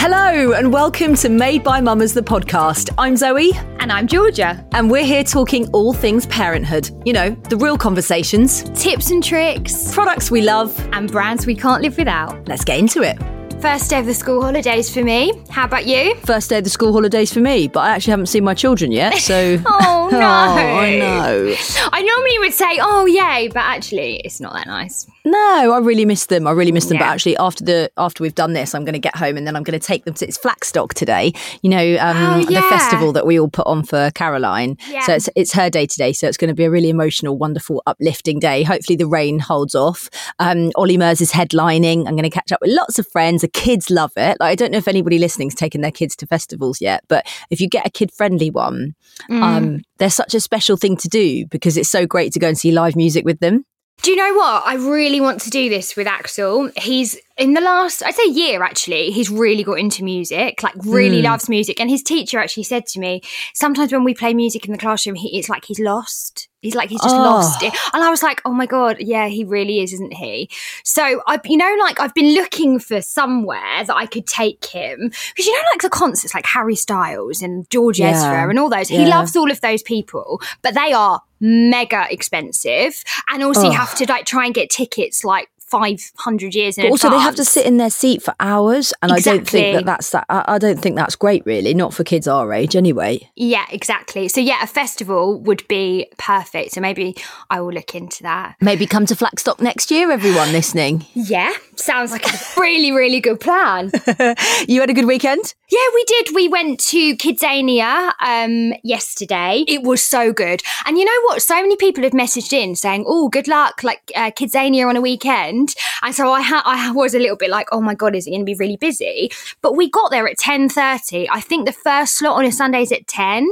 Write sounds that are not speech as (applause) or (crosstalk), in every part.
Hello, and welcome to Made by Mammas, the podcast. I'm Zoe. And I'm Georgia. And we're here talking all things parenthood. You know, the real conversations, Tips and tricks, products we love. and brands we can't live without. Let's get into it. First day of the school holidays for me. How about you? First day of the school holidays for me, but I actually haven't seen my children yet, so. (laughs) Oh, (laughs) oh, no. I know. I normally would say, oh, yay, but actually, it's not that nice. No, I really miss them. I really miss them. But actually, after the after we've done this, I'm going to get home and then I'm going to take them to it's Flackstock today. You know, um, Oh, the festival that we all put on for Caroline. Yeah. So it's it's her day today. So it's going to be a really emotional, wonderful, uplifting day. Hopefully, the rain holds off. Um, Olly Murs is headlining. I'm going to catch up with lots of friends. The kids love it. Like I don't know if anybody listening's taken their kids to festivals yet, but if you get a kid friendly one, Mm. um, they're such a special thing to do because it's so great to go and see live music with them. Do you know what? I really want to do this with Axel. He's in the last, I'd say, year actually, he's really got into music, like really hmm. loves music. And his teacher actually said to me, sometimes when we play music in the classroom, he, it's like he's lost. He's like he's just Oh. lost it, and I was like, "Oh my god, yeah, he really is, isn't he?" So I, you know, like I've been looking for somewhere that I could take him because you know, like the concerts, like Harry Styles and George Yeah. Ezra and all those. He loves all of those people, but they are mega expensive, and also you have to like try and get tickets like five hundred years in But also, they have to sit in their seat for hours, and I don't think that that's that. I, I don't think that's great, really. Not for kids our age, anyway. Yeah, exactly. So yeah, a festival would be perfect. So maybe I will look into that. Maybe come to Flackstock next year, everyone listening. Yeah, sounds like a really, really good plan. (laughs) You had a good weekend. Yeah, we did. We went to Kidzania um, yesterday. It was so good. And you know what? So many people have messaged in saying, "Oh, good luck, like uh, Kidzania on a weekend." And so I, ha- I was a little bit like, "Oh my god, is it going to be really busy?" But we got there at ten thirty. I think the first slot on a Sunday is at ten,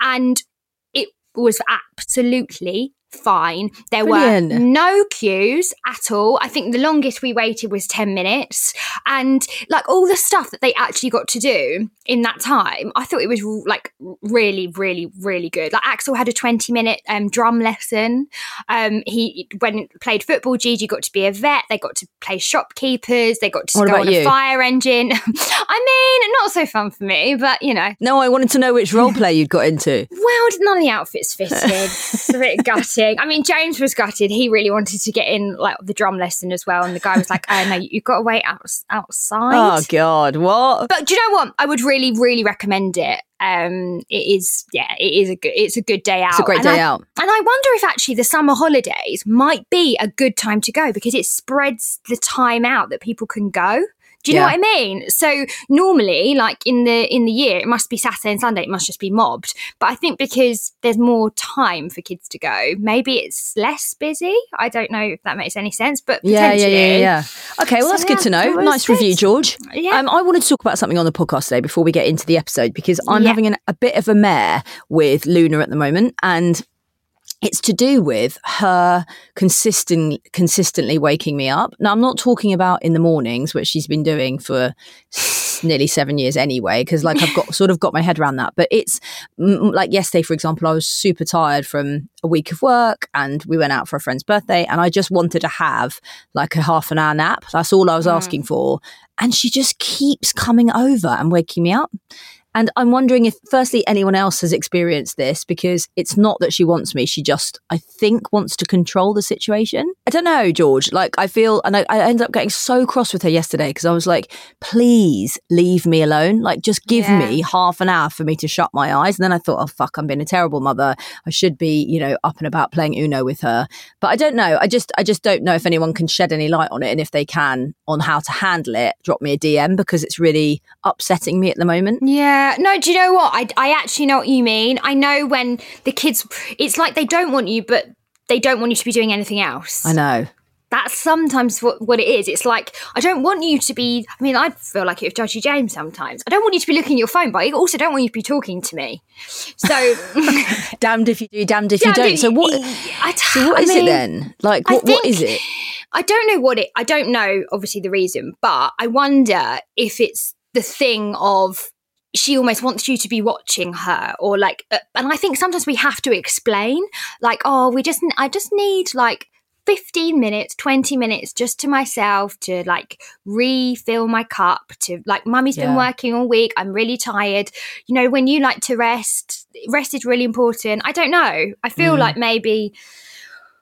and it was absolutely fine. There Brilliant. were no queues at all. I think the longest we waited was 10 minutes. And like all the stuff that they actually got to do in that time, I thought it was like really, really, really good. Like Axel had a 20 minute um, drum lesson. Um, he, when played football, Gigi got to be a vet. They got to play shopkeepers. They got to What go on you? a fire engine. (laughs) I mean, not so fun for me, but you know. No, I wanted to know which role play you'd got into. Well, none of the outfits fitted. it's a bit gutting. I mean, James was gutted. He really wanted to get in like the drum lesson as well, and the guy was like, "Oh no, you've got to wait out, outside." Oh God, what? But do you know what? I would really, really recommend it. Um, it is, yeah, it is a good. It's a good day out. It's a great And day I- out. And I wonder if actually the summer holidays might be a good time to go because it spreads the time out that people can go. Do you know what I mean? So normally, like in the in the year, it must be Saturday and Sunday. It must just be mobbed. But I think because there's more time for kids to go, maybe it's less busy. I don't know if that makes any sense, but Yeah, yeah, yeah, yeah. Okay, well, So, that's good to know. Nice good. review, George. Yeah. Um, I wanted to talk about something on the podcast today before we get into the episode because I'm Yeah. having an, a bit of a mare with Luna at the moment, and it's to do with her consistent consistently waking me up. Now, I'm not talking about in the mornings, which she's been doing for nearly seven years anyway, because like I've got (laughs) sort of got my head around that. But it's mm, like yesterday, for example, I was super tired from a week of work, and we went out for a friend's birthday, and I just wanted to have like a half an hour nap. That's all I was asking for, and she just keeps coming over and waking me up. And I'm wondering if, firstly, anyone else has experienced this because it's not that she wants me. She just, I think, wants to control the situation. I don't know, George. Like, I feel, and I, I ended up getting so cross with her yesterday because I was like, please leave me alone. Like, just give Yeah. me half an hour for me to shut my eyes. And then I thought, oh, fuck, I'm being a terrible mother. I should be, you know, up and about playing Uno with her. But I don't know. I just, I just don't know if anyone can shed any light on it. And if they can, on how to handle it, drop me a DM because it's really upsetting me at the moment. Yeah, no, do you know what? I, I actually know what you mean. I know when the kids, it's like they don't want you, but they don't want you to be doing anything else. I know. That's sometimes what, what it is. It's like, I don't want you to be, I mean, I feel like it with Judgy James sometimes. I don't want you to be looking at your phone, but I also don't want you to be talking to me. So, (laughs) (laughs) Damned if you do, damned if you don't. but So what? I, So what I is mean, it then? Like what? what think- is it? I don't know what it. I don't know, obviously, the reason, but I wonder if it's the thing of she almost wants you to be watching her, or like, uh, and I think sometimes we have to explain, like, oh, we just, I just need like. 15 minutes, 20 minutes just to myself to like refill my cup to like mummy's been working all week I'm really tired you know when you like to rest rest is really important I don't know I feel Mm. like maybe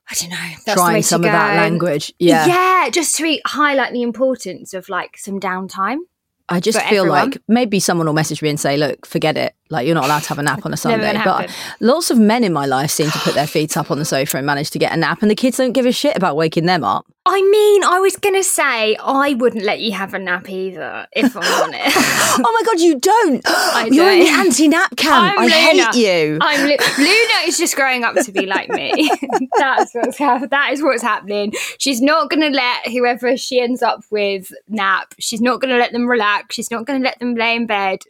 I don't know that's Trying some of that language. Yeah. Yeah, just to highlight the importance of like some downtime. I just feel everyone. like maybe someone will message me and say, "Look, forget it. Like you're not allowed to have a nap on a (laughs) Sunday." But lots of men in my life seem to put their feet up on the sofa and manage to get a nap, and the kids don't give a shit about waking them up. I mean, I was gonna say I wouldn't let you have a nap either, if I'm (laughs) honest. oh my god, you don't! (gasps) I You're in the anti-nap camp. I'm I Luna. hate you. I'm Lu- Luna is just growing up to be like me. (laughs) That's what's hap- that is what's happening. She's not gonna let whoever she ends up with nap. She's not gonna let them relax. She's not gonna let them lay in bed.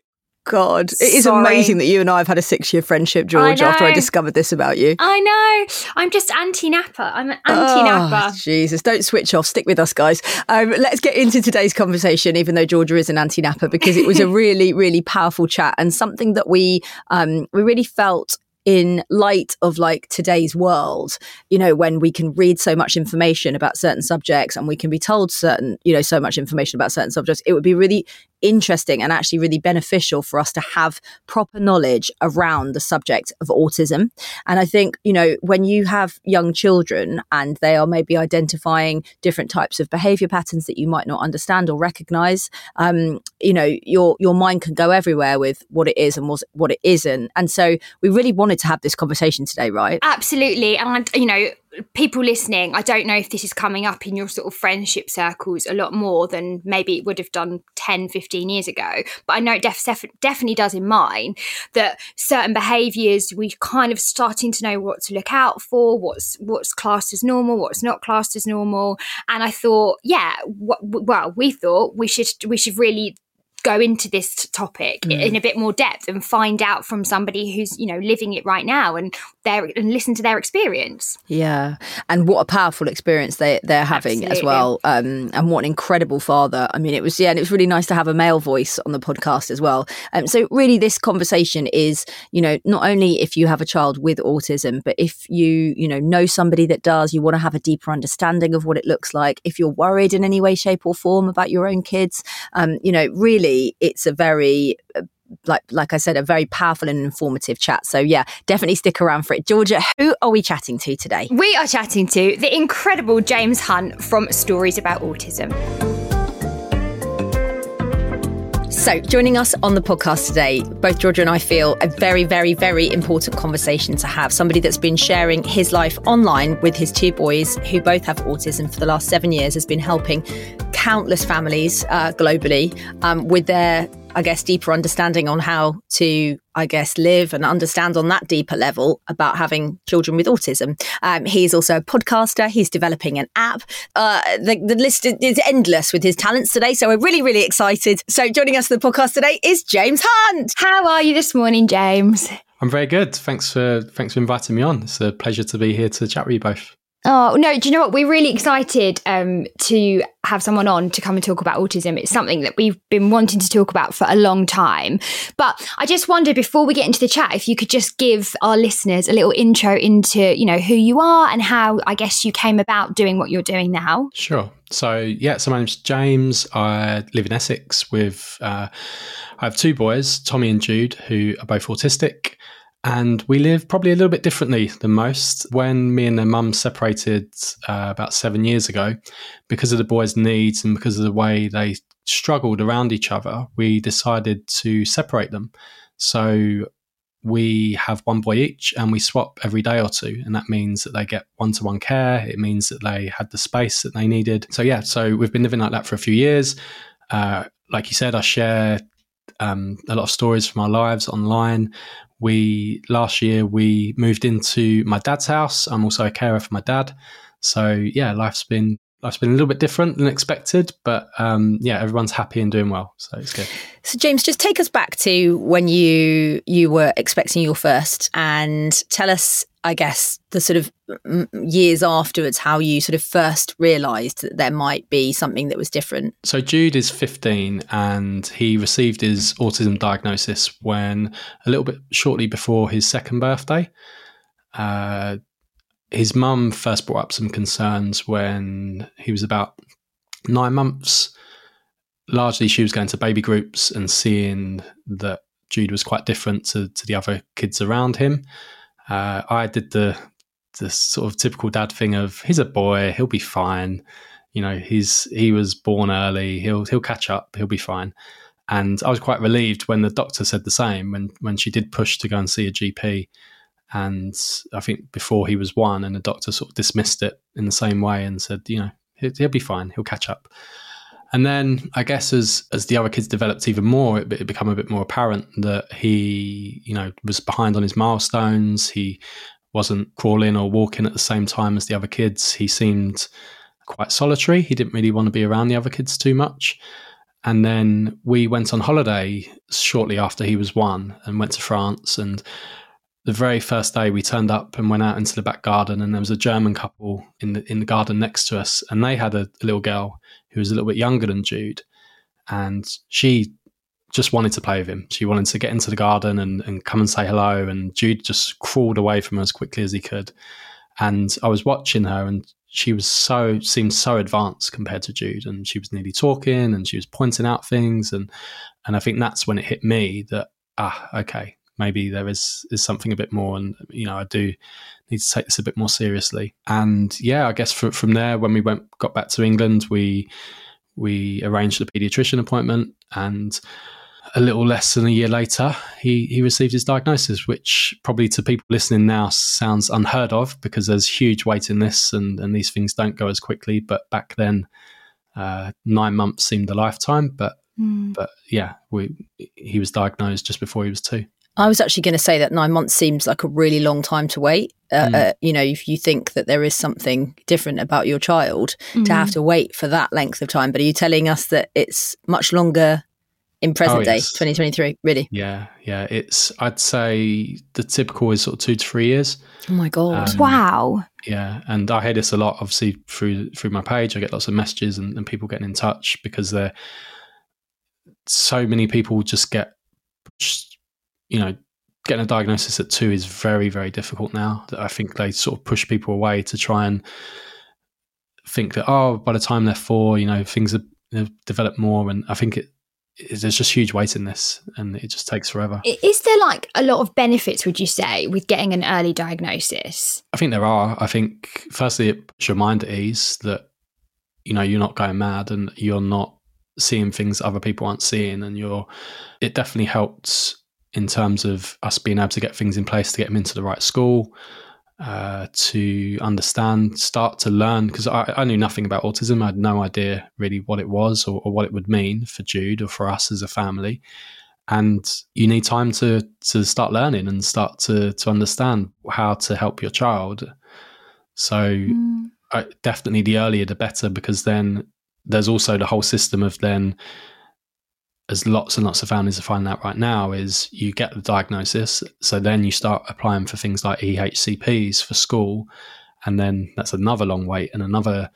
God, it is Sorry. amazing that you and I have had a six-year friendship, George. After I discovered this about you. I know. I'm just anti-napper. I'm an anti-napper. Oh, Jesus, don't switch off. Stick with us, guys. Um, let's get into today's conversation, even though Georgia is an anti-napper, because it was a (laughs) really, really powerful chat and something that we um, we really felt in light of like today's world you know when we can read so much information about certain subjects and we can be told certain you know so much information about certain subjects it would be really interesting and actually really beneficial for us to have proper knowledge around the subject of autism and I think, you know, when you have young children and they are maybe identifying different types of behavior patterns that you might not understand or recognize, um, you know, your your mind can go everywhere with what it is and what it isn't. And so we really wanted to have this conversation today, right? Absolutely. And, you know, people listening, I don't know if this is coming up in your sort of friendship circles a lot more than maybe it would have done 10, 15 years ago. But I know it def- def- definitely does in mine that certain behaviours, we kind of starting to know what to look out for, what's what's classed as normal, what's not classed as normal. And I thought, yeah, w- well, we thought we should we should really go into this topic mm. in a bit more depth and find out from somebody who's you know living it right now and their and listen to their experience Yeah, and what a powerful experience they they're having as well, um, and what an incredible father. I mean, it was yeah, and it was really nice to have a male voice on the podcast as well. Um, so really, this conversation is you know not only if you have a child with autism, but if you you know know somebody that does, you want to have a deeper understanding of what it looks like. If you're worried in any way, shape, or form about your own kids, um, you know, really, it's a very uh, like like I said, a very powerful and informative chat. So yeah, definitely stick around for it. Georgia, who are we chatting to today? we are chatting to the incredible james hunt from stories about autism So, joining us on the podcast today, both Georgia and I feel a very, very, very important conversation to have. Somebody that's been sharing his life online with his two boys, who both have autism for the last seven years, has been helping countless families uh, globally um, with their, I guess, deeper understanding on how to, I guess, live and understand on that deeper level about having children with autism. Um, he's also a podcaster. He's developing an app. Uh, the, the list is endless with his talents today. So we're really, really excited. So joining us for the podcast today is James Hunt. how are you this morning james I'm very good. Thanks for thanks for inviting me on. It's a pleasure to be here to chat with you both. Oh no! Do you know what? We're really excited um, to have someone on to come and talk about autism. It's something that we've been wanting to talk about for a long time. But I just wondered before we get into the chat, if you could just give our listeners a little intro into you know who you are and how I guess you came about doing what you're doing now. Sure. So yeah, so my name's James. I live in Essex with uh, I have two boys, Tommy and Jude, who are both autistic. And we live probably a little bit differently than most. When me and their mum separated uh, about seven years ago, because of the boys' needs and because of the way they struggled around each other, we decided to separate them. So we have one boy each and we swap every day or two. And that means that they get one to one care. It means that they had the space that they needed. So, yeah, so we've been living like that for a few years. Uh, like you said, I share um, a lot of stories from our lives online we last year we moved into my dad's house. I'm also a carer for my dad, so yeah, life's been life's been a little bit different than expected, but um, yeah, everyone's happy and doing well, so it's good. So James, just take us back to when you you were expecting your first, and tell us, I guess, the sort of years afterwards how you sort of first realised that there might be something that was different. So Jude is 15, and he received his autism diagnosis when a little bit shortly before his second birthday. Uh, his mum first brought up some concerns when he was about nine months. Largely, she was going to baby groups and seeing that Jude was quite different to, to the other kids around him. Uh, I did the the sort of typical dad thing of he's a boy, he'll be fine. You know, he's he was born early, he'll he'll catch up, he'll be fine. And I was quite relieved when the doctor said the same when when she did push to go and see a GP and I think before he was one, and the doctor sort of dismissed it in the same way and said, you know, he'll, he'll be fine, he'll catch up. And then I guess as as the other kids developed even more, it, it became a bit more apparent that he, you know, was behind on his milestones. He wasn't crawling or walking at the same time as the other kids. He seemed quite solitary. He didn't really want to be around the other kids too much. And then we went on holiday shortly after he was one and went to France. And the very first day we turned up and went out into the back garden and there was a German couple in the in the garden next to us and they had a, a little girl who was a little bit younger than Jude and she just wanted to play with him. She wanted to get into the garden and, and come and say hello and Jude just crawled away from her as quickly as he could. And I was watching her and she was so seemed so advanced compared to Jude and she was nearly talking and she was pointing out things and and I think that's when it hit me that ah okay maybe there is is something a bit more, and you know, I do need to take this a bit more seriously. And yeah, I guess from from there, when we went got back to England, we we arranged a paediatrician appointment, and a little less than a year later, he he received his diagnosis, which probably to people listening now sounds unheard of because there's huge waiting lists and and these things don't go as quickly. But back then, uh, nine months seemed a lifetime. But mm. but yeah, we he was diagnosed just before he was two. I was actually going to say that nine months seems like a really long time to wait. Uh, mm. uh, you know, if you think that there is something different about your child, mm. to have mm. to wait for that length of time. But are you telling us that it's much longer in present oh, day, 2023? Really? Yeah, yeah. It's I'd say the typical is sort of two to three years. Oh my god! Um, wow. Yeah, and I hear this a lot. Obviously, through through my page, I get lots of messages and, and people getting in touch because they're so many people just get you know, getting a diagnosis at two is very, very difficult now. I think they sort of push people away to try and think that, oh, by the time they're four, you know, things have, have developed more. And I think it, there's just huge weight in this and it just takes forever. Is there like a lot of benefits, would you say, with getting an early diagnosis? I think there are. I think, firstly, it puts your mind at ease that, you know, you're not going mad and you're not seeing things other people aren't seeing. And you're, it definitely helps in terms of us being able to get things in place to get them into the right school, uh, to understand, start to learn. Because I, I, knew nothing about autism. I had no idea really what it was or, or, what it would mean for Jude or for us as a family. And you need time to to start learning and start to to understand how to help your child. So mm. I, definitely the earlier the better, because then there's also the whole system of then as lots and lots of families are finding out right now, is you get the diagnosis. So then you start applying for things like EHCPs for school. And then that's another long wait and another.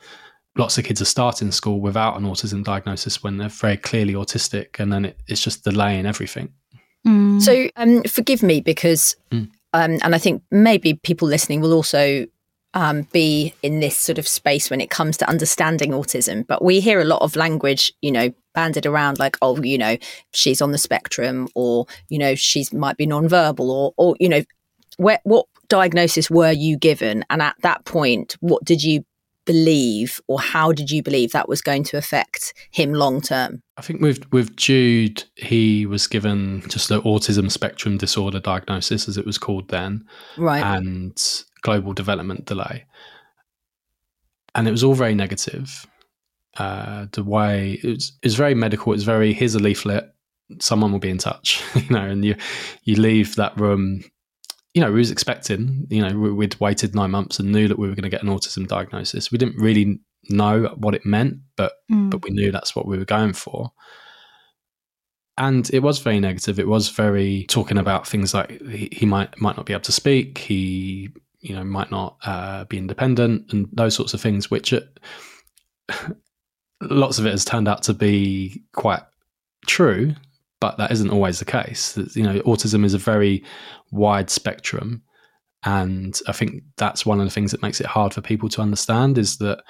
Lots of kids are starting school without an autism diagnosis when they're very clearly autistic. And then it, it's just delaying everything. Mm. So um, forgive me because, mm. um, and I think maybe people listening will also um, be in this sort of space when it comes to understanding autism. But we hear a lot of language, you know, banded around like, oh, you know, she's on the spectrum, or you know, she's might be nonverbal, or or you know, where, what diagnosis were you given, and at that point, what did you believe, or how did you believe that was going to affect him long term? I think with with Jude, he was given just an autism spectrum disorder diagnosis, as it was called then, Right. and global development delay, and it was all very negative. Uh, the way it was, it was very medical. It's very here's a leaflet. Someone will be in touch, (laughs) you know, and you you leave that room. You know, we was expecting. You know, we- we'd waited nine months and knew that we were going to get an autism diagnosis. We didn't really know what it meant, but but we knew that's what we were going for. And it was very negative. It was very talking about things like he, he might might not be able to speak. He you know might not uh, be independent and those sorts of things, which it, lots of it has turned out to be quite true, but that isn't always the case. You know, autism is a very wide spectrum, and I think that's one of the things that makes it hard for people to understand is that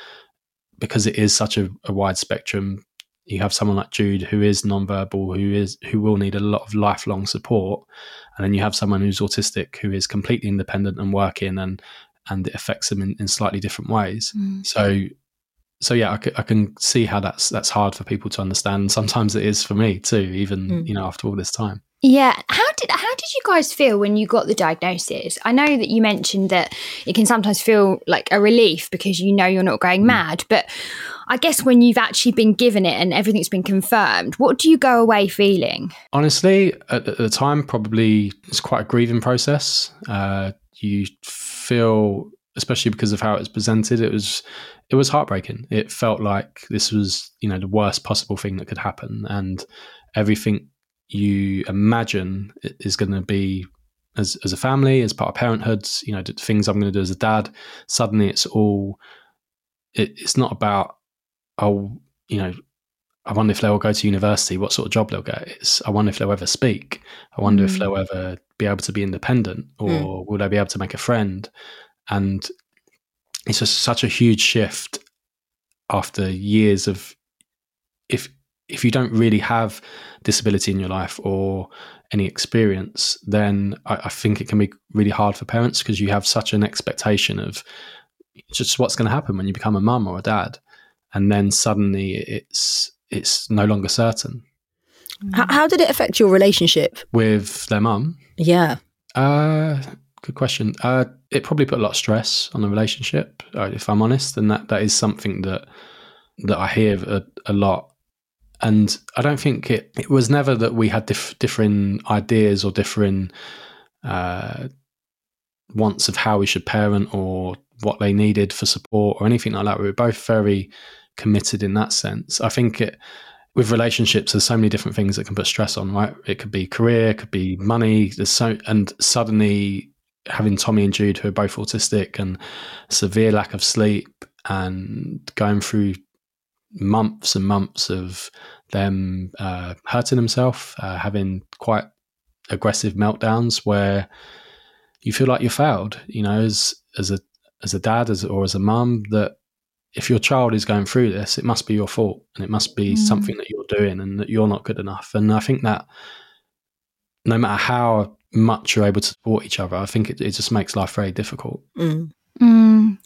because it is such a, a wide spectrum, you have someone like Jude who is nonverbal, who is who will need a lot of lifelong support, and then you have someone who's autistic who is completely independent and working, and and it affects them in, in slightly different ways. Mm. So, so yeah, I, c- I can see how that's that's hard for people to understand. Sometimes it is for me too, even mm. you know after all this time. Yeah. How did how did you guys feel when you got the diagnosis? I know that you mentioned that it can sometimes feel like a relief because you know you're not going mm. mad, but I guess when you've actually been given it and everything's been confirmed, what do you go away feeling? Honestly, at, the time, probably it's quite a grieving process. Uh, you feel, especially because of how it was presented, it was it was heartbreaking. It felt like this was you know the worst possible thing that could happen, and everything you imagine is going to be as as a family, as part of parenthood. You know, the things I'm going to do as a dad. Suddenly, it's all. It, it's not about oh you know I wonder if they'll go to university, what sort of job they'll get. It's, I wonder if they'll ever speak. I wonder if hmm. they'll ever be able to be independent or hmm. will they be able to make a friend? And it's just such a huge shift after years of if if you don't really have disability in your life or any experience, then I, I think it can be really hard for parents because you have such an expectation of just what's going to happen when you become a mum or a dad, and then suddenly it's it's no longer certain How, how did it affect your relationship? with their mum. Yeah. Uh, good question. Uh, it probably put a lot of stress on the relationship, uh, if I'm honest, and that that is something that that I hear a, a lot. And I don't think it. It was never that we had diff, different ideas or different uh, wants of how we should parent or what they needed for support or anything like that. We were both very committed in that sense. I think it with relationships, there's so many different things that can put stress on, right? It could be career, it could be money. There's so, and suddenly having Tommy and Jude, who are both autistic and severe lack of sleep, and going through months and months of them uh, hurting themselves, uh, having quite aggressive meltdowns where you feel like you failed, you know, as as a as a dad as or as a mum that if your child is going through this, it must be your fault and it must be something that you're doing and that you're not good enough. And I think that no matter how much you're able to support each other, I think it, it just makes life very difficult. Mm. Mm.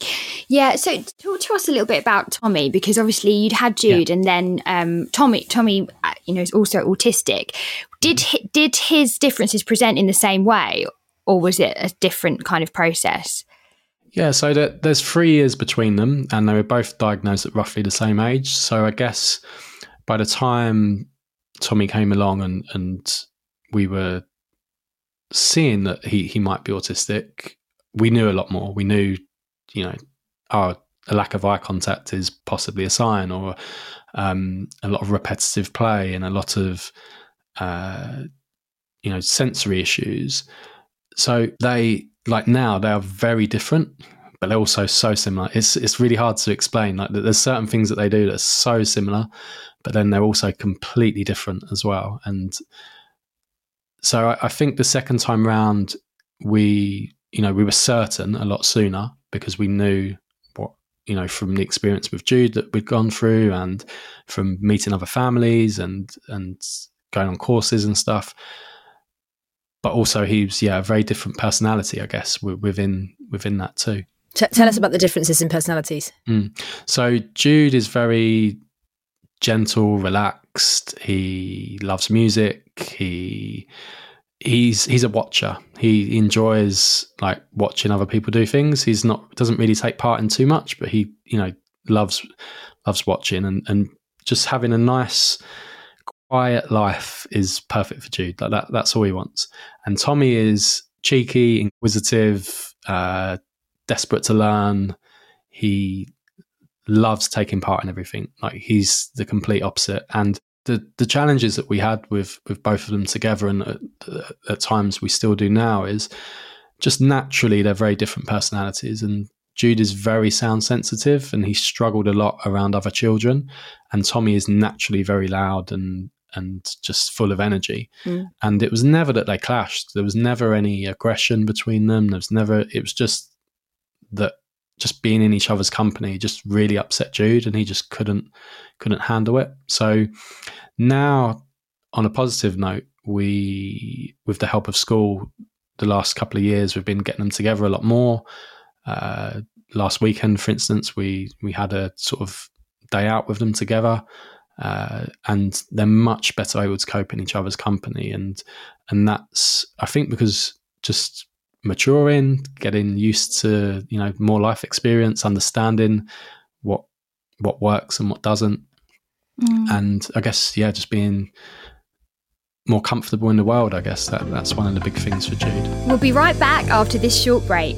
Yeah, so talk to us a little bit about Tommy because obviously you'd had Jude, and then um, Tommy, Tommy, uh, you know, is also autistic. Did did his differences present in the same way, or was it a different kind of process? Yeah, so there, there's three years between them, and they were both diagnosed at roughly the same age. So I guess by the time Tommy came along and, and we were seeing that he, he might be autistic, we knew a lot more. We knew, you know, our a lack of eye contact is possibly a sign, or um, a lot of repetitive play and a lot of, uh, you know, sensory issues. So they like now they are very different, but they're also so similar. It's it's really hard to explain. Like there's certain things that they do that are so similar, but then they're also completely different as well. And so I, I think the second time round we you know we were certain a lot sooner because we knew what you know from the experience with Jude that we'd gone through, and from meeting other families and and going on courses and stuff. But also, he's yeah a very different personality, I guess, within within that too. T- tell us about the differences in personalities. Mm. So Jude is very gentle, relaxed. He loves music. He he's he's a watcher. He enjoys like watching other people do things. He's not doesn't really take part in too much, but he you know loves loves watching and and just having a nice quiet life is perfect for Jude. Like that that's all he wants. And Tommy is cheeky, inquisitive, uh, desperate to learn. He loves taking part in everything. Like he's the complete opposite. And the the challenges that we had with with both of them together, and at, at times we still do now, is just naturally they're very different personalities. And Jude is very sound sensitive, and he struggled a lot around other children. And Tommy is naturally very loud and and just full of energy. Mm. And it was never that they clashed. There was never any aggression between them. There was never. It was just that just being in each other's company just really upset Jude, and he just couldn't couldn't handle it. So now, on a positive note, we, with the help of school, the last couple of years, we've been getting them together a lot more. Uh, last weekend, for instance, we we had a sort of day out with them together, uh, and they're much better able to cope in each other's company, and and that's I think because just maturing, getting used to you know more life experience, understanding what what works and what doesn't, mm. and I guess yeah, just being more comfortable in the world. I guess that that's one of the big things for Jude. We'll be right back after this short break.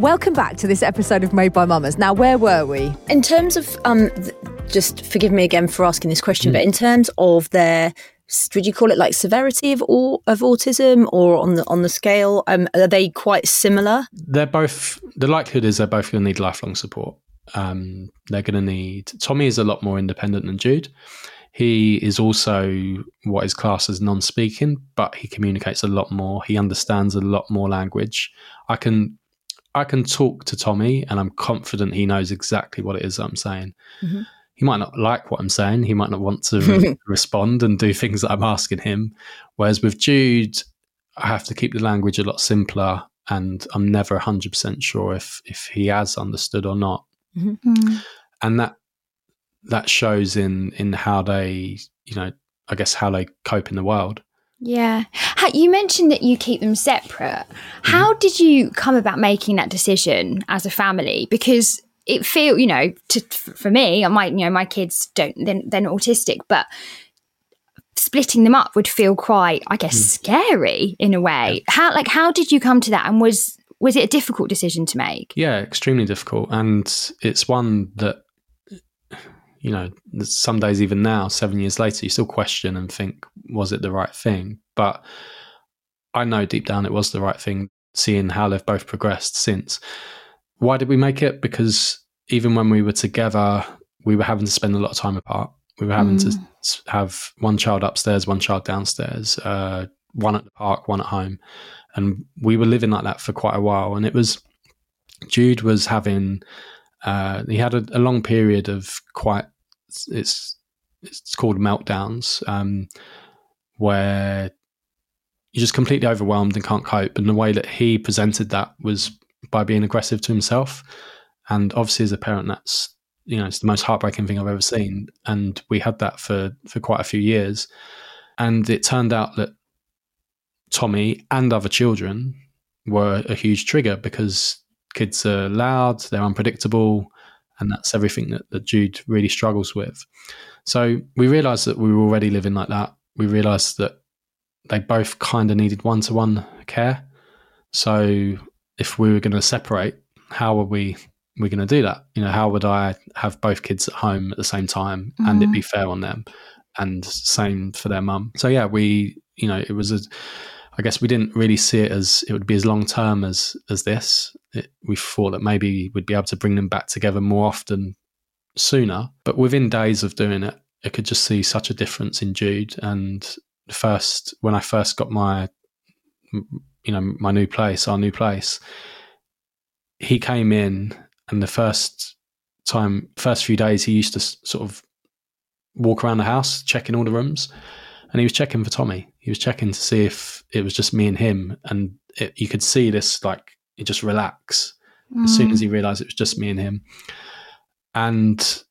Welcome back to this episode of Made by Mammas. Now, where were we? In terms of, um, th- just forgive me again for asking this question, mm. but in terms of their would you call it like severity of all, of autism or on the on the scale um, are they quite similar they're both the likelihood is they're both going to need lifelong support um, they're going to need tommy is a lot more independent than jude he is also what is classed as non-speaking but he communicates a lot more he understands a lot more language i can I can talk to Tommy and I'm confident he knows exactly what it is I'm saying. Mm-hmm. He might not like what I'm saying. He might not want to re- (laughs) respond and do things that I'm asking him. Whereas with Jude, I have to keep the language a lot simpler and I'm never 100% sure if, if he has understood or not. Mm-hmm. mm-hmm. And that that shows in in how they, you know, I guess how they cope in the world. Yeah. You mentioned that you keep them separate. How did you come about making that decision as a family? Because it feel, you know, to, for me, my, you know, my kids don't, they're, they're not autistic, but splitting them up would feel quite, I guess, mm. scary in a way. How, like, how did you come to that? And was, was it a difficult decision to make? Yeah, extremely difficult. And it's one that you know, some days even now, seven years later, you still question and think, was it the right thing? But I know deep down it was the right thing, seeing how they've both progressed since. Why did we make it? Because even when we were together, we were having to spend a lot of time apart. We were having mm. to have one child upstairs, one child downstairs, uh, one at the park, one at home. And we were living like that for quite a while. And it was, Jude was having uh, he had a, a, long period of quite it's it's called meltdowns. Um, where you're just completely overwhelmed and can't cope. And the way that he presented that was by being aggressive to himself. And obviously, as a parent, that's you know it's the most heartbreaking thing I've ever seen. And we had that for for quite a few years. And it turned out that Tommy and other children were a huge trigger because kids are loud, they're unpredictable, and that's everything that, that Jude really struggles with. So we realized that we were already living like that. We realized that they both kind of needed one to one care. So if we were going to separate, how are we we going to do that? You know, how would I have both kids at home at the same time mm-hmm. and it be fair on them? And same for their mum. So yeah, we you know it was a. I guess we didn't really see it as it would be as long term as as this. It, we thought that maybe we'd be able to bring them back together more often sooner. But within days of doing it, I could just see such a difference in Jude. And first, when I first got my, you know, my new place, our new place, he came in, and the first time, first few days, he used to sort of walk around the house, checking all the rooms, and he was checking for Tommy. He was checking to see if it was just me and him, and it, you could see this like it just relax mm. as soon as he realized it was just me and him and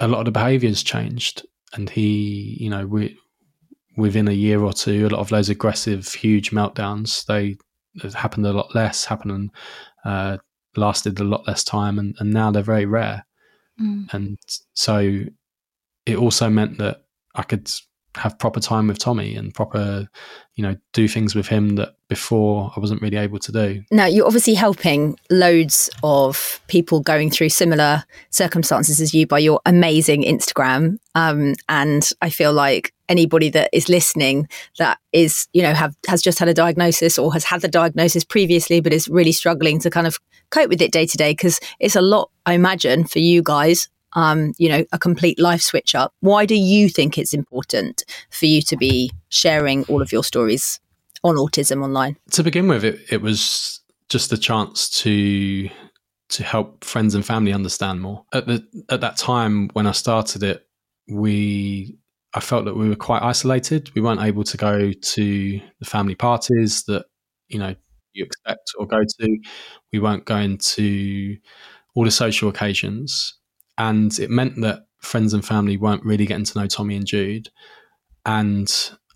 a lot of the behaviors changed and he you know we, within a year or two a lot of those aggressive huge meltdowns they happened a lot less happened uh, lasted a lot less time and, and now they're very rare mm. and so it also meant that i could have proper time with Tommy and proper, you know, do things with him that before I wasn't really able to do. Now, you're obviously helping loads of people going through similar circumstances as you by your amazing Instagram. Um, and I feel like anybody that is listening that is, you know, have has just had a diagnosis or has had the diagnosis previously, but is really struggling to kind of cope with it day to day because it's a lot, I imagine, for you guys um, you know, a complete life switch up. Why do you think it's important for you to be sharing all of your stories on autism online? To begin with, it, it was just a chance to to help friends and family understand more. At the at that time when I started it, we I felt that we were quite isolated. We weren't able to go to the family parties that you know you expect or go to. We weren't going to all the social occasions, and it meant that friends and family weren't really getting to know Tommy and Jude, and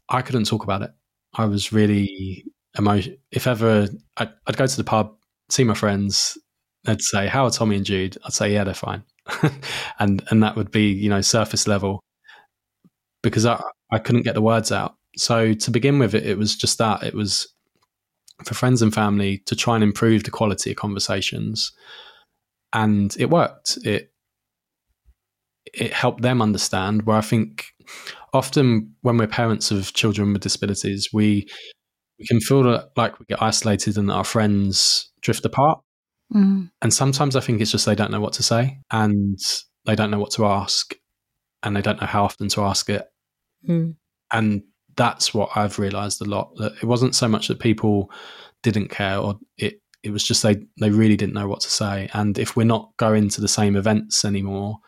I couldn't talk about it. I was really emotional. If ever I'd, I'd, go to the pub, see my friends, they'd say, "How are Tommy and Jude?" I'd say, "Yeah, they're fine," (laughs) and and that would be you know surface level because I I couldn't get the words out. So to begin with, it, it was just that it was for friends and family to try and improve the quality of conversations, and it worked. It it helped them understand. Where I think often when we're parents of children with disabilities, we we can feel like we get isolated and that our friends drift apart. Mm. And sometimes I think it's just they don't know what to say and they don't know what to ask and they don't know how often to ask it. Mm. And that's what I've realized a lot that it wasn't so much that people didn't care or it it was just they they really didn't know what to say and if we're not going to the same events anymore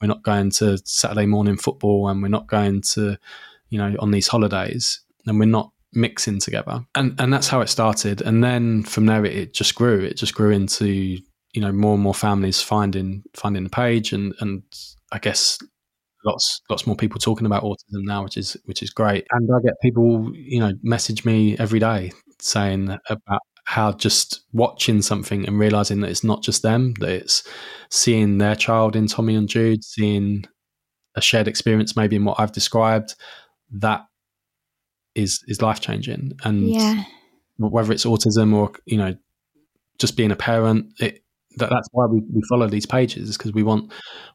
we're not going to Saturday morning football and we're not going to, you know, on these holidays and we're not mixing together. And and that's how it started. And then from there it, it just grew. It just grew into, you know, more and more families finding finding the page and and I guess lots lots more people talking about autism now, which is which is great. And I get people, you know, message me every day saying about how just watching something and realizing that it's not just them, that it's seeing their child in Tommy and Jude, seeing a shared experience maybe in what I've described, that is is life changing. And yeah. whether it's autism or you know just being a parent, it, that, that's why we, we follow these pages because we want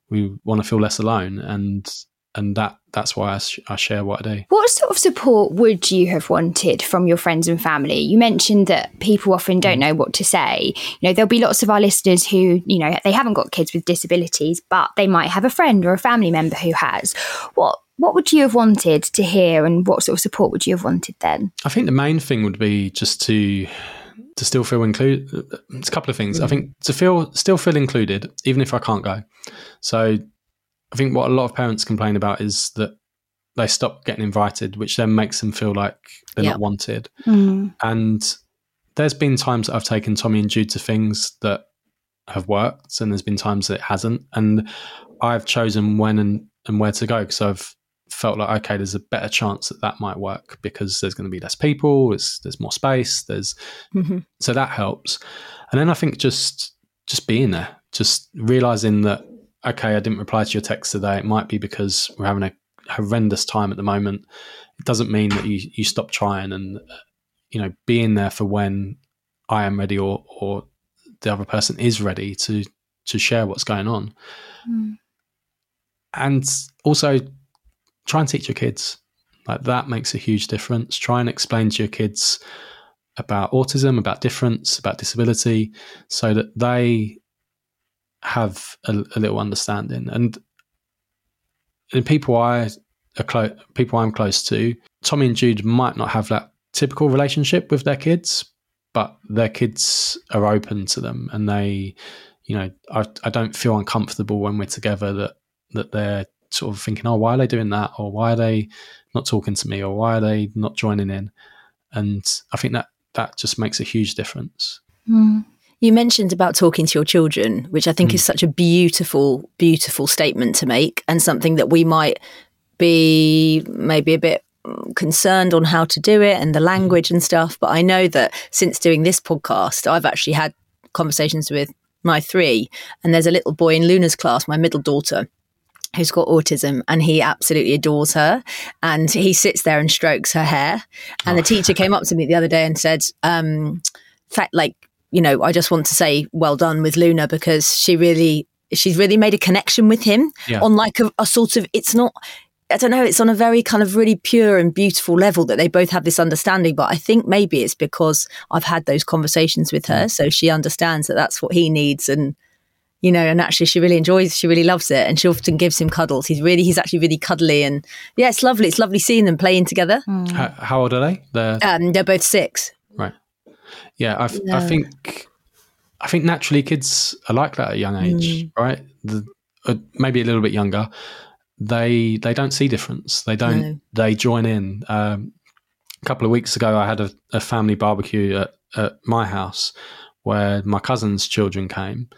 we want to feel less alone and and that that's why I, sh- I, share what I do. What sort of support would you have wanted from your friends and family? You mentioned that people often don't mm. know what to say. You know, there'll be lots of our listeners who, you know, they haven't got kids with disabilities, but they might have a friend or a family member who has. What what would you have wanted to hear, and what sort of support would you have wanted then? I think the main thing would be just to to still feel included. It's a couple of things. Mm. I think to feel still feel included, even if I can't go. So I think what a lot of parents complain about is that they stop getting invited, which then makes them feel like they're Yeah. not wanted. Mm. And there's been times that I've taken Tommy and Jude to things that have worked, and there's been times that it hasn't. And I've chosen when and, and where to go because I've felt like okay, there's a better chance that that might work because there's going to be less people, there's there's more space, there's Mhm. so that helps. And then I think just just being there, just realizing that okay, I didn't reply to your text today. It might be because we're having a horrendous time at the moment. It doesn't mean that you you stop trying and you know being there for when I am ready or or the other person is ready to to share what's going on. Mm. And also try and teach your kids. Like that makes a huge difference. Try and explain to your kids about autism, about difference, about disability, so that they have a, a little understanding. And the people I are clo- people I'm close to, Tommy and Jude might not have that typical relationship with their kids, but their kids are open to them, and they, you know, I, I don't feel uncomfortable when we're together that that they're sort of thinking, oh, why are they doing that, or why are they not talking to me, or why are they not joining in? And I think that that just makes a huge difference. Mm. You mentioned about talking to your children, which I think is such a beautiful, beautiful statement to make, and something that we might be maybe a bit mm, concerned on how to do it and the language and stuff. But I know that since doing this podcast, I've actually had conversations with my three, and there's a little boy in Luna's class, my middle daughter. Who's got autism and he absolutely adores her. And he sits there and strokes her hair. And the teacher came up to me the other day and said, um, fact, like, you know, I just want to say well done with Luna because she really, she's really made a connection with him Yeah. on like a, a sort of, it's not, I don't know, it's on a very kind of really pure and beautiful level that they both have this understanding. But I think maybe it's because I've had those conversations with her. So she understands that that's what he needs. And, you know, and actually she really enjoys, she really loves it. And she often gives him cuddles. He's really, he's actually really cuddly. And yeah, it's lovely. It's lovely seeing them playing together. How, how old are they? They're Um, they're both six. Yeah, I, I think I think naturally kids are like that at a young age, right? The, uh, maybe a little bit younger. They they don't see difference. They don't. No. They join in. Um, a couple of weeks ago, I had a, a family barbecue at, at my house where my cousin's children came,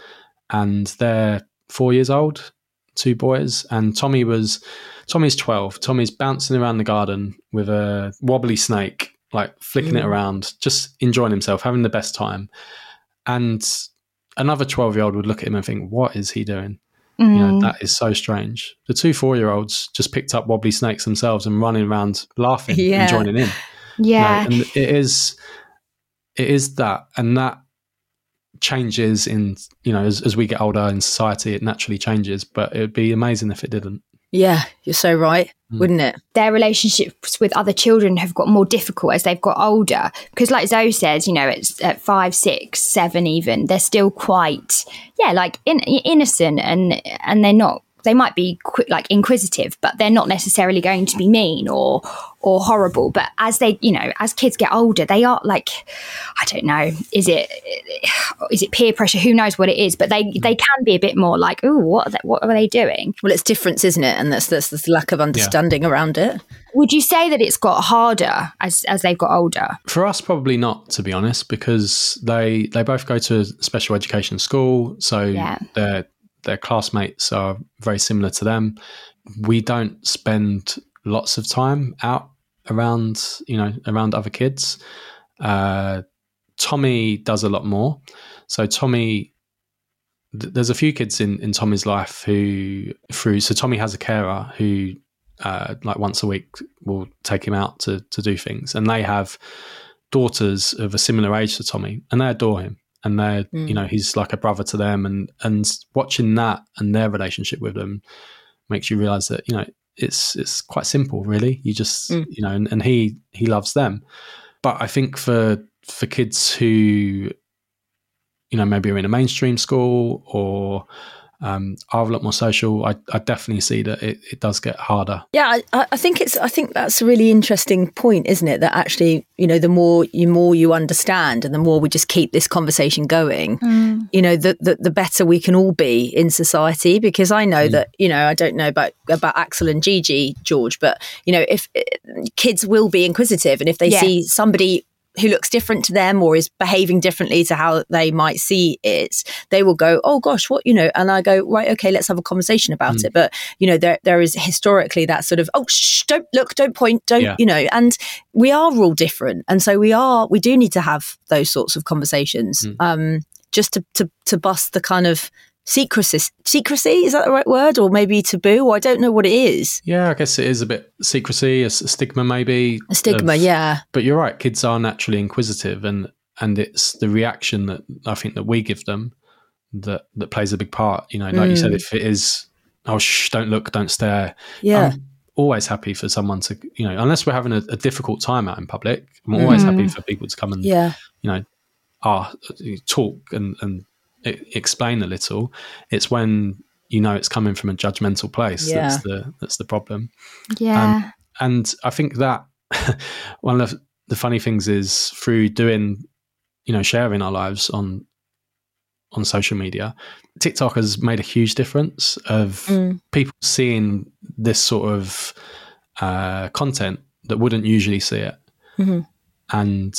and they're four years old, two boys, and Tommy was Tommy's twelve. Tommy's bouncing around the garden with a wobbly snake, like flicking it mm. around, just enjoying himself, having the best time. And another twelve year old would look at him and think, "What is he doing?" You know, mm. that is so strange. The two four year olds just picked up wobbly snakes themselves and running around laughing Yeah. and joining in. Yeah. No, and it is it is that and that changes in you know as, as we get older in society it naturally changes but it would be amazing if it didn't Yeah, you're so right, mm. wouldn't it? their relationships with other children have got more difficult as they've got older. Because, like Zoe says, you know, it's at five, six, seven, even they're still quite, yeah, like in, innocent, and and they're not. They might be qui- like inquisitive, but they're not necessarily going to be mean or or horrible. But as they, you know, as kids get older, they are like, I don't know, is it is it peer pressure? Who knows what it is? But they mm. they can be a bit more like, oh, what are they, what are they doing? Well, it's difference, isn't it? And that's that's this lack of understanding around it. Would you say that it's got harder as as they've got older? for us probably not to be honest because they they both go to a special education school so Yeah. their their classmates are very similar to them. We don't spend lots of time out around you know around other kids. Uh, tommy does a lot more. So tommy th- there's a few kids in, in Tommy's life who through so Tommy has a carer who uh, like once a week will take him out to to do things. And they have daughters of a similar age to Tommy and they adore him and they're you mm. know he's like a brother to them and and watching that and their relationship with them makes you realize that you know it's it's quite simple really. You just mm. you know and, and he he loves them. But I think for for kids who you know maybe are in a mainstream school or um, are a lot more social. I, I definitely see that it, it does get harder. Yeah, I, I think it's. I think that's a really interesting point, isn't it? That actually, you know, the more you more you understand, and the more we just keep this conversation going, mm. you know, the, the, the better we can all be in society. Because I know mm. that you know, I don't know about about Axel and Gigi, George, but you know, if kids will be inquisitive, and if they yeah. see somebody who looks different to them or is behaving differently to how they might see it, they will go, "Oh gosh, what you know?" And I go, "Right, okay, let's have a conversation about mm. it." But you know, there there is historically that sort of, "Oh, shh, don't look, don't point, don't," yeah. you know, and we are all different, and so we are we do need to have those sorts of conversations, mm. um, just to to to bust the kind of secrecy secrecy is that the right word or maybe taboo i don't know what it is yeah i guess it is a bit secrecy a, stigma maybe a stigma of, yeah but you're right kids are naturally inquisitive and and it's the reaction that i think that we give them that that plays a big part you know like mm. you said mm. if it is oh shh don't look don't stare yeah I'm always happy for someone to you know unless we're having a, a difficult time out in public i'm always mm. happy for people to come and yeah you know ah talk and and explain a little. It's when you know it's coming from a judgmental place yeah. that's the that's the problem. Yeah, um, and I think that (laughs) one of the funny things is through doing, you know, sharing our lives on on social media, TikTok has made a huge difference of mm. people seeing this sort of uh, content that wouldn't usually see it, mm-hmm. and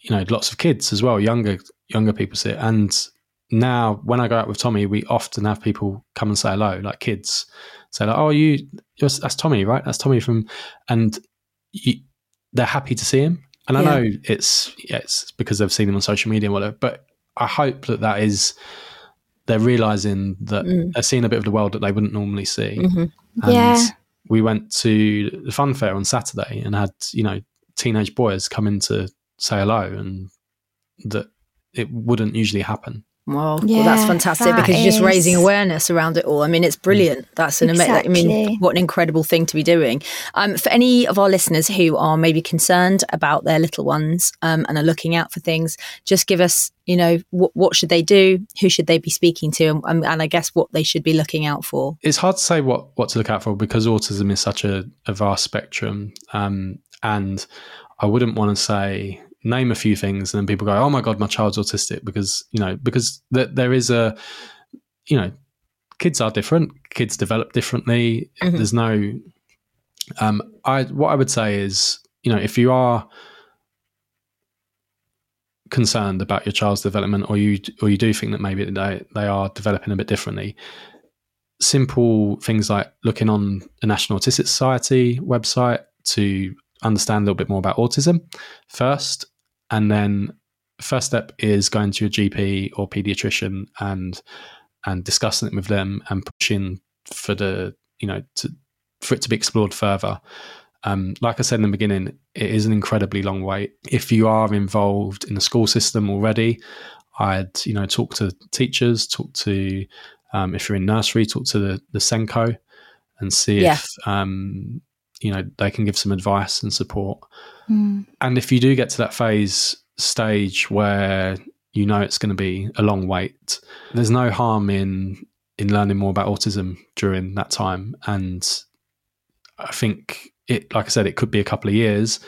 you know, lots of kids as well, younger younger people see it, and now when I go out with Tommy, we often have people come and say hello, like kids say like, "Oh, you, that's Tommy, right? That's Tommy from," and you, they're happy to see him. And I yeah. know it's yeah, it's because they've seen him on social media and whatever, but I hope that that is they're realizing that mm. they're seeing a bit of the world that they wouldn't normally see. Mm-hmm. yeah. We went to the fun fair on Saturday and had you know teenage boys come in to say hello, and that it wouldn't usually happen. Well, yeah, well, that's fantastic that because you're just raising awareness around it all. I mean, it's brilliant. That's an exactly. amazing. I mean, what an incredible thing to be doing. Um, for any of our listeners who are maybe concerned about their little ones um, and are looking out for things, just give us, you know, what, what should they do? Who should they be speaking to? And, and, I guess what they should be looking out for. It's hard to say what what to look out for because autism is such a, a vast spectrum, um, and I wouldn't want to say name a few things and then people go oh my god my child's autistic because you know because th- there is a you know kids are different kids develop differently mm-hmm. there's no um i what i would say is you know if you are concerned about your child's development or you or you do think that maybe they they are developing a bit differently simple things like looking on the national autistic society website to understand a little bit more about autism first and then first step is going to your GP or pediatrician and and discussing it with them and pushing for the you know to, for it to be explored further. Um, like I said in the beginning, it is an incredibly long wait. If you are involved in the school system already, I'd you know talk to teachers, talk to um, if you're in nursery, talk to the the SENCO and see yeah. if um, you know they can give some advice and support. Mm. And if you do get to that phase stage where you know it's going to be a long wait, there's no harm in in learning more about autism during that time. And I think it, like I said, it could be a couple of years,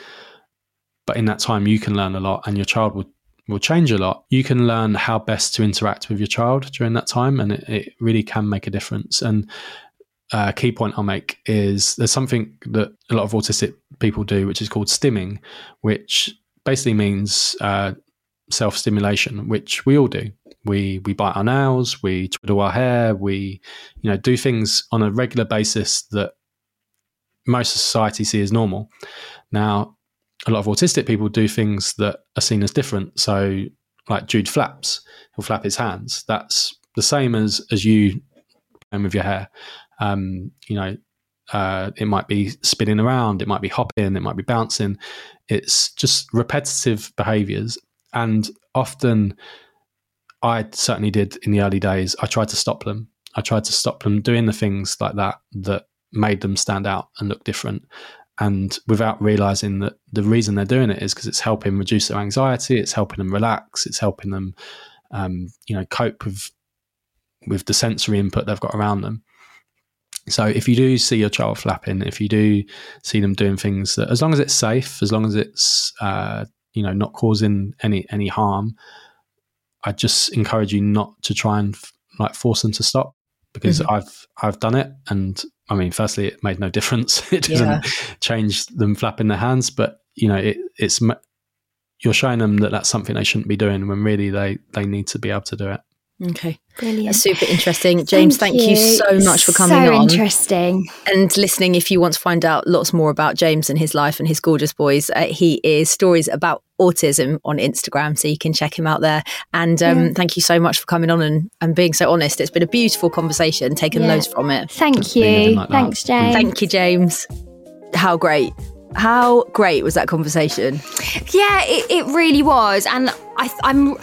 but in that time you can learn a lot, and your child will will change a lot. You can learn how best to interact with your child during that time, and it, it really can make a difference. And uh, key point I'll make is there's something that a lot of autistic people do, which is called stimming, which basically means uh, self stimulation, which we all do. We we bite our nails, we twiddle our hair, we you know do things on a regular basis that most society see as normal. Now, a lot of autistic people do things that are seen as different. So, like Jude flaps, he'll flap his hands. That's the same as as you playing with your hair. Um, you know, uh, it might be spinning around, it might be hopping, it might be bouncing. It's just repetitive behaviors. And often, I certainly did in the early days, I tried to stop them. I tried to stop them doing the things like that that made them stand out and look different. And without realizing that the reason they're doing it is because it's helping reduce their anxiety, it's helping them relax, it's helping them, um, you know, cope with with the sensory input they've got around them. So if you do see your child flapping, if you do see them doing things that, as long as it's safe, as long as it's uh, you know not causing any any harm, I just encourage you not to try and like force them to stop because mm-hmm. I've I've done it, and I mean, firstly, it made no difference. (laughs) it doesn't yeah. change them flapping their hands, but you know, it, it's you're showing them that that's something they shouldn't be doing when really they they need to be able to do it. Okay. Brilliant. That's super interesting. James, thank, thank you. you. so much for coming so on. So interesting. And listening, if you want to find out lots more about James and his life and his gorgeous boys, uh, he is Stories About Autism on Instagram. So you can check him out there. And um, yeah. thank you so much for coming on and, and being so honest. It's been a beautiful conversation, taken yeah. loads from it. Thank you. Like Thanks, James. Thank you, James. How great. How great was that conversation? Yeah, it, it really was. And I, I'm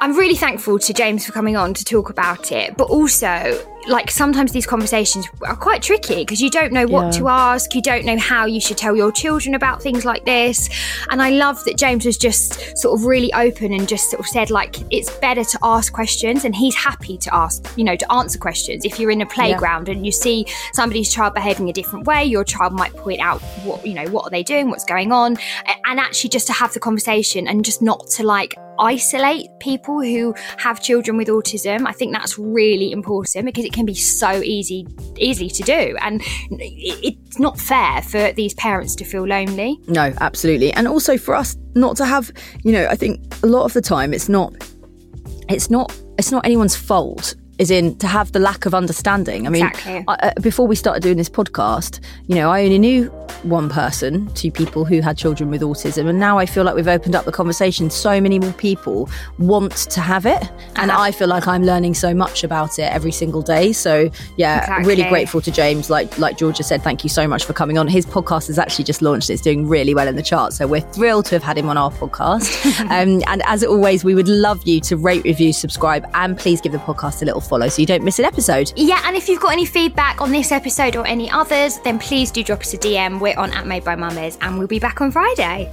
I'm really thankful to James for coming on to talk about it, but also like sometimes these conversations are quite tricky because you don't know what yeah. to ask, you don't know how you should tell your children about things like this. And I love that James was just sort of really open and just sort of said like it's better to ask questions and he's happy to ask, you know, to answer questions. If you're in a playground yeah. and you see somebody's child behaving a different way, your child might point out what, you know, what are they doing, what's going on, and actually just to have the conversation and just not to like isolate people who have children with autism. I think that's really important because it can be so easy easy to do. And it's not fair for these parents to feel lonely. No absolutely. And also for us not to have you know i think a lot of the time it's not it's not it's not anyone's fault is in to have the lack of understanding. I mean, exactly. I, uh, before we started doing this podcast, you know, I only knew one person, two people who had children with autism, and now I feel like we've opened up the conversation. So many more people want to have it, and uh-huh. I feel like I'm learning so much about it every single day. So yeah, exactly. really grateful to James. Like like Georgia said, thank you so much for coming on. His podcast has actually just launched; it's doing really well in the charts. So we're thrilled to have had him on our podcast. (laughs) um, and as always, we would love you to rate, review, subscribe, and please give the podcast a little follow so you don't miss an episode. Yeah, and if you've got any feedback on this episode or any others, then please do drop us a DM. We're on at Made by Mammas and we'll be back on Friday.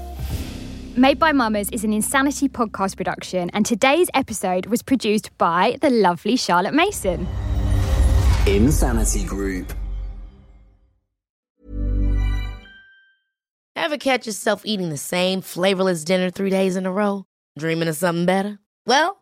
Made by Mammas is an Insanity podcast production, and today's episode was produced by the lovely Charlotte Mason. Insanity Group. Ever catch yourself eating the same flavorless dinner three days in a row? Dreaming of something better? Well,